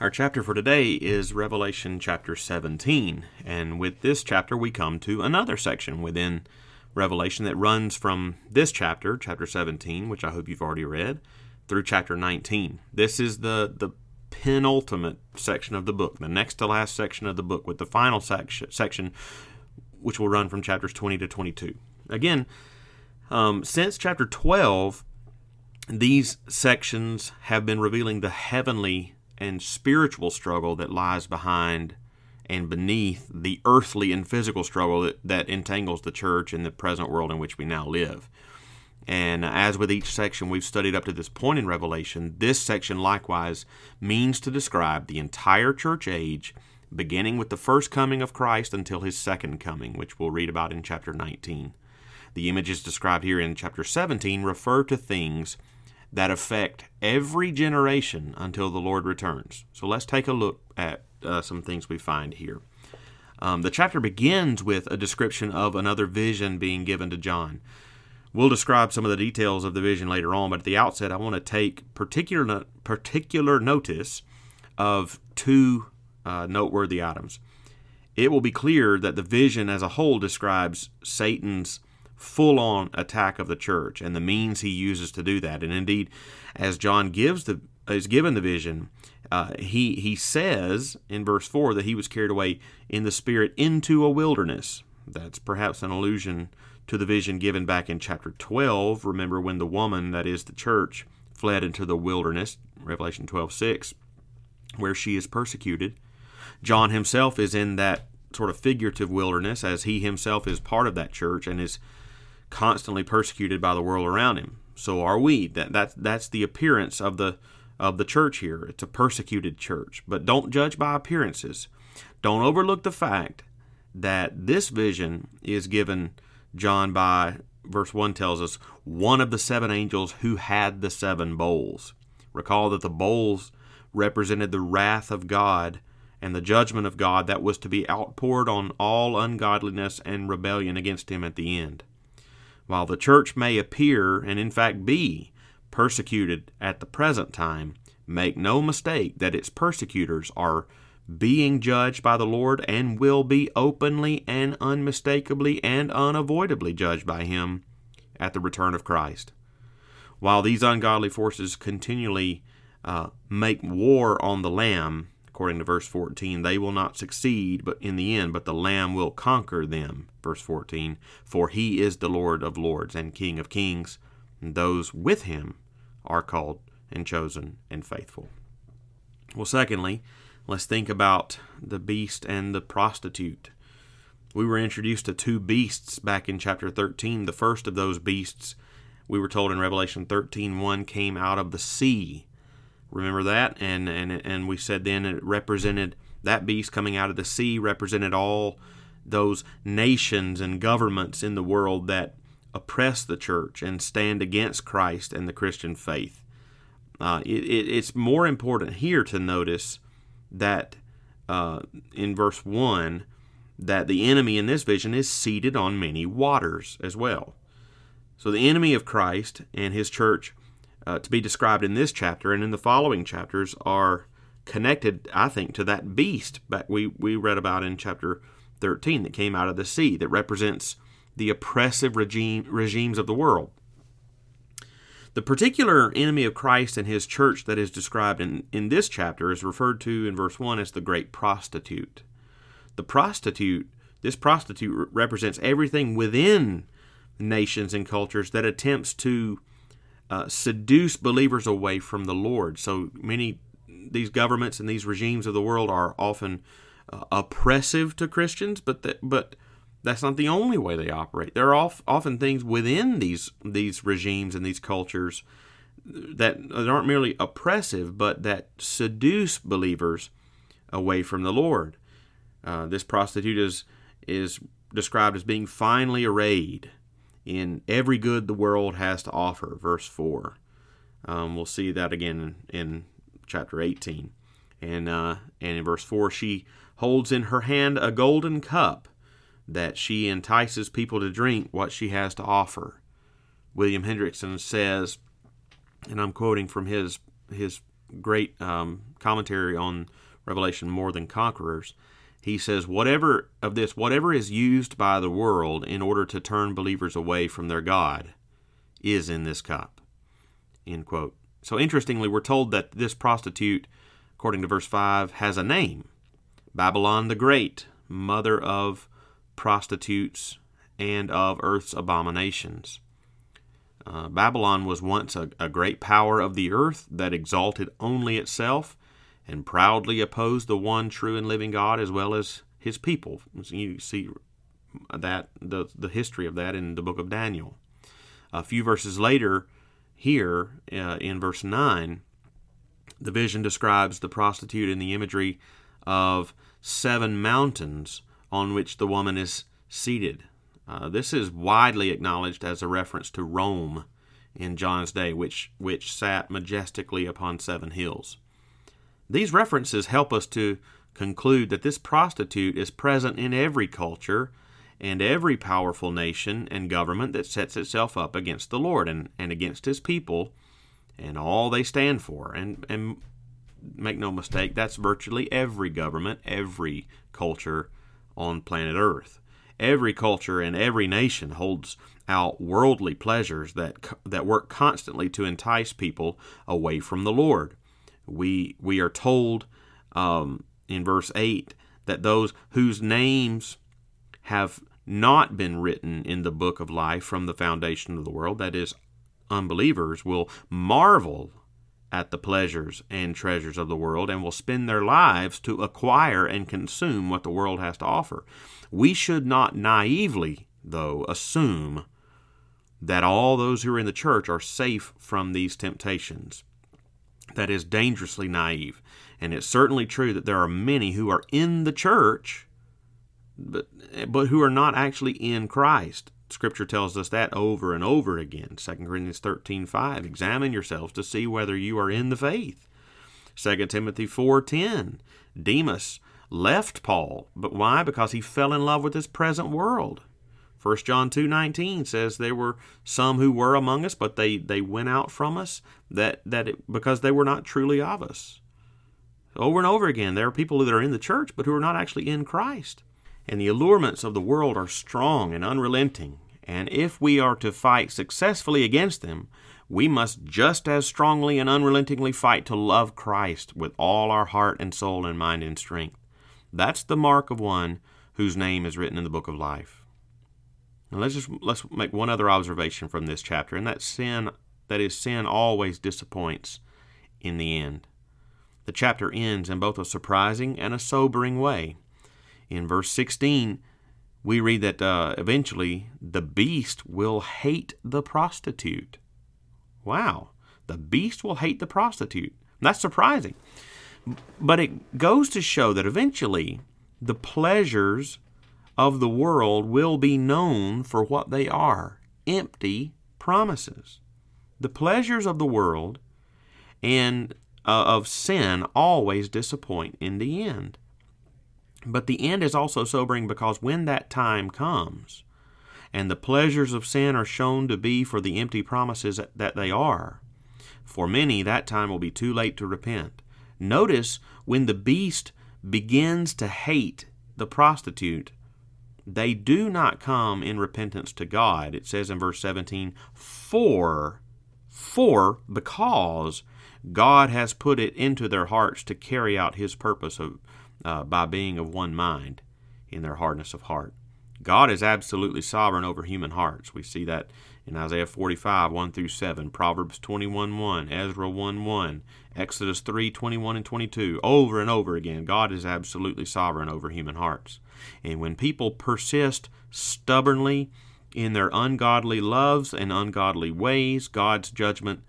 Our chapter for today is Revelation chapter 17, and with this chapter we come to another section within Revelation that runs from this chapter, chapter 17, which I hope you've already read, through chapter 19. This is the, the penultimate section of the book, the next to last section of the book, with the final section, section which will run from chapters 20 to 22. Again, um, since chapter 12, these sections have been revealing the heavenly and spiritual struggle that lies behind and beneath the earthly and physical struggle that, that entangles the church in the present world in which we now live. And as with each section we've studied up to this point in Revelation, this section likewise means to describe the entire church age, beginning with the first coming of Christ until his second coming, which we'll read about in chapter 19. The images described here in chapter 17 refer to things that affect every generation until the Lord returns. So let's take a look at uh, some things we find here. Um, the chapter begins with a description of another vision being given to John. We'll describe some of the details of the vision later on, but at the outset, I want to take particular particular notice of two uh, noteworthy items. It will be clear that the vision as a whole describes Satan's full on attack of the church and the means he uses to do that. And indeed, as John gives the is given the vision, uh, he he says in verse four that he was carried away in the spirit into a wilderness. That's perhaps an allusion to the vision given back in chapter twelve. Remember when the woman, that is the church, fled into the wilderness, Revelation twelve six, where she is persecuted. John himself is in that sort of figurative wilderness as he himself is part of that church and is constantly persecuted by the world around him. So are we. That that's that's the appearance of the of the church here. It's a persecuted church. But don't judge by appearances. Don't overlook the fact that this vision is given John by verse 1 tells us one of the seven angels who had the seven bowls. Recall that the bowls represented the wrath of God and the judgment of God that was to be outpoured on all ungodliness and rebellion against him at the end. While the church may appear, and in fact be, persecuted at the present time, make no mistake that its persecutors are being judged by the Lord and will be openly and unmistakably and unavoidably judged by Him at the return of Christ. While these ungodly forces continually uh, make war on the Lamb, according to verse 14 they will not succeed but in the end but the lamb will conquer them verse 14 for he is the lord of lords and king of kings and those with him are called and chosen and faithful. Well secondly let's think about the beast and the prostitute. We were introduced to two beasts back in chapter 13 the first of those beasts we were told in revelation 13 one came out of the sea Remember that? And and and we said then it represented that beast coming out of the sea represented all those nations and governments in the world that oppress the church and stand against Christ and the Christian faith. Uh, it, it, it's more important here to notice that uh, in verse 1 that the enemy in this vision is seated on many waters as well. So the enemy of Christ and his church uh, to be described in this chapter and in the following chapters are connected, I think, to that beast that we, we read about in chapter 13 that came out of the sea that represents the oppressive regime, regimes of the world. The particular enemy of Christ and his church that is described in, in this chapter is referred to in verse 1 as the great prostitute. The prostitute, this prostitute represents everything within nations and cultures that attempts to uh, seduce believers away from the Lord. So many these governments and these regimes of the world are often uh, oppressive to Christians, but but that's not the only way they operate. There are often things within these these regimes and these cultures that aren't merely oppressive, but that seduce believers away from the Lord. Uh, this prostitute is is described as being finely arrayed in every good the world has to offer. Verse 4. Um, we'll see that again in, in chapter 18. And, uh, and in verse 4, she holds in her hand a golden cup that she entices people to drink what she has to offer. William Hendriksen says, and I'm quoting from his, his great um, commentary on Revelation More Than Conquerors, he says, whatever of this, whatever is used by the world in order to turn believers away from their God is in this cup. End quote. So interestingly, we're told that this prostitute, according to verse 5, has a name Babylon the Great, mother of prostitutes and of earth's abominations. Uh, Babylon was once a, a great power of the earth that exalted only itself and proudly opposed the one true and living God as well as his people. You see that the the history of that in the book of Daniel. A few verses later, here uh, in verse nine, the vision describes the prostitute in the imagery of seven mountains on which the woman is seated. Uh, this is widely acknowledged as a reference to Rome in John's day, which which sat majestically upon seven hills. These references help us to conclude that this prostitute is present in every culture and every powerful nation and government that sets itself up against the Lord and, and against his people and all they stand for. And, and make no mistake, that's virtually every government, every culture on planet Earth. Every culture and every nation holds out worldly pleasures that, that work constantly to entice people away from the Lord we we are told um, in verse 8 that those whose names have not been written in the book of life from the foundation of the world, that is, unbelievers, will marvel at the pleasures and treasures of the world and will spend their lives to acquire and consume what the world has to offer. We should not naively, though, assume that all those who are in the church are safe from these temptations that is dangerously naive. And it's certainly true that there are many who are in the church, but, but who are not actually in Christ. Scripture tells us that over and over again. 2 Corinthians 13 5. Examine yourselves to see whether you are in the faith. 2 Timothy 4:10 Demas left Paul, but why? Because he fell in love with this present world. 1 John 2:19 says there were some who were among us but they they went out from us that that it, because they were not truly of us. Over and over again there are people that are in the church but who are not actually in Christ. And the allurements of the world are strong and unrelenting, and if we are to fight successfully against them, we must just as strongly and unrelentingly fight to love Christ with all our heart and soul and mind and strength. That's the mark of one whose name is written in the book of life. And let's just let's make one other observation from this chapter, and that sin that is sin always disappoints in the end. The chapter ends in both a surprising and a sobering way. In verse 16, we read that uh, eventually the beast will hate the prostitute. Wow, the beast will hate the prostitute. That's surprising. But it goes to show that eventually the pleasures of the world will be known for what they are empty promises. The pleasures of the world and uh, of sin always disappoint in the end. But the end is also sobering because when that time comes and the pleasures of sin are shown to be for the empty promises that they are, for many that time will be too late to repent. Notice when the beast begins to hate the prostitute they do not come in repentance to God. It says in verse 17, for, for, because God has put it into their hearts to carry out his purpose of, uh, by being of one mind in their hardness of heart. God is absolutely sovereign over human hearts. We see that in Isaiah 45, 1 through 7, Proverbs 21, 1, Ezra 1, 1, Exodus 3, 21 and 22. Over and over again, God is absolutely sovereign over human hearts. And when people persist stubbornly in their ungodly loves and ungodly ways, God's judgment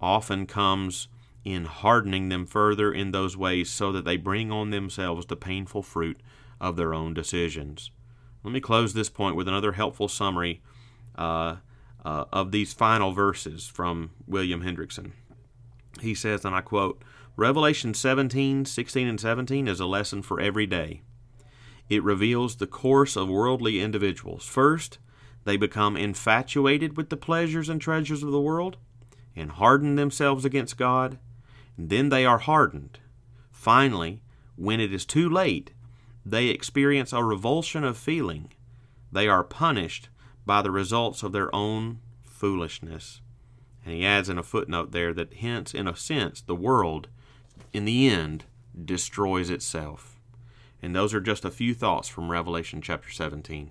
often comes in hardening them further in those ways so that they bring on themselves the painful fruit of their own decisions. Let me close this point with another helpful summary uh, uh, of these final verses from William Hendriksen. He says, and I quote, Revelation 17, 16, and 17 is a lesson for every day. It reveals the course of worldly individuals. First, they become infatuated with the pleasures and treasures of the world and harden themselves against God. Then they are hardened. Finally, when it is too late, they experience a revulsion of feeling. They are punished by the results of their own foolishness. And he adds in a footnote there that hence, in a sense, the world, in the end, destroys itself. And those are just a few thoughts from Revelation chapter 17.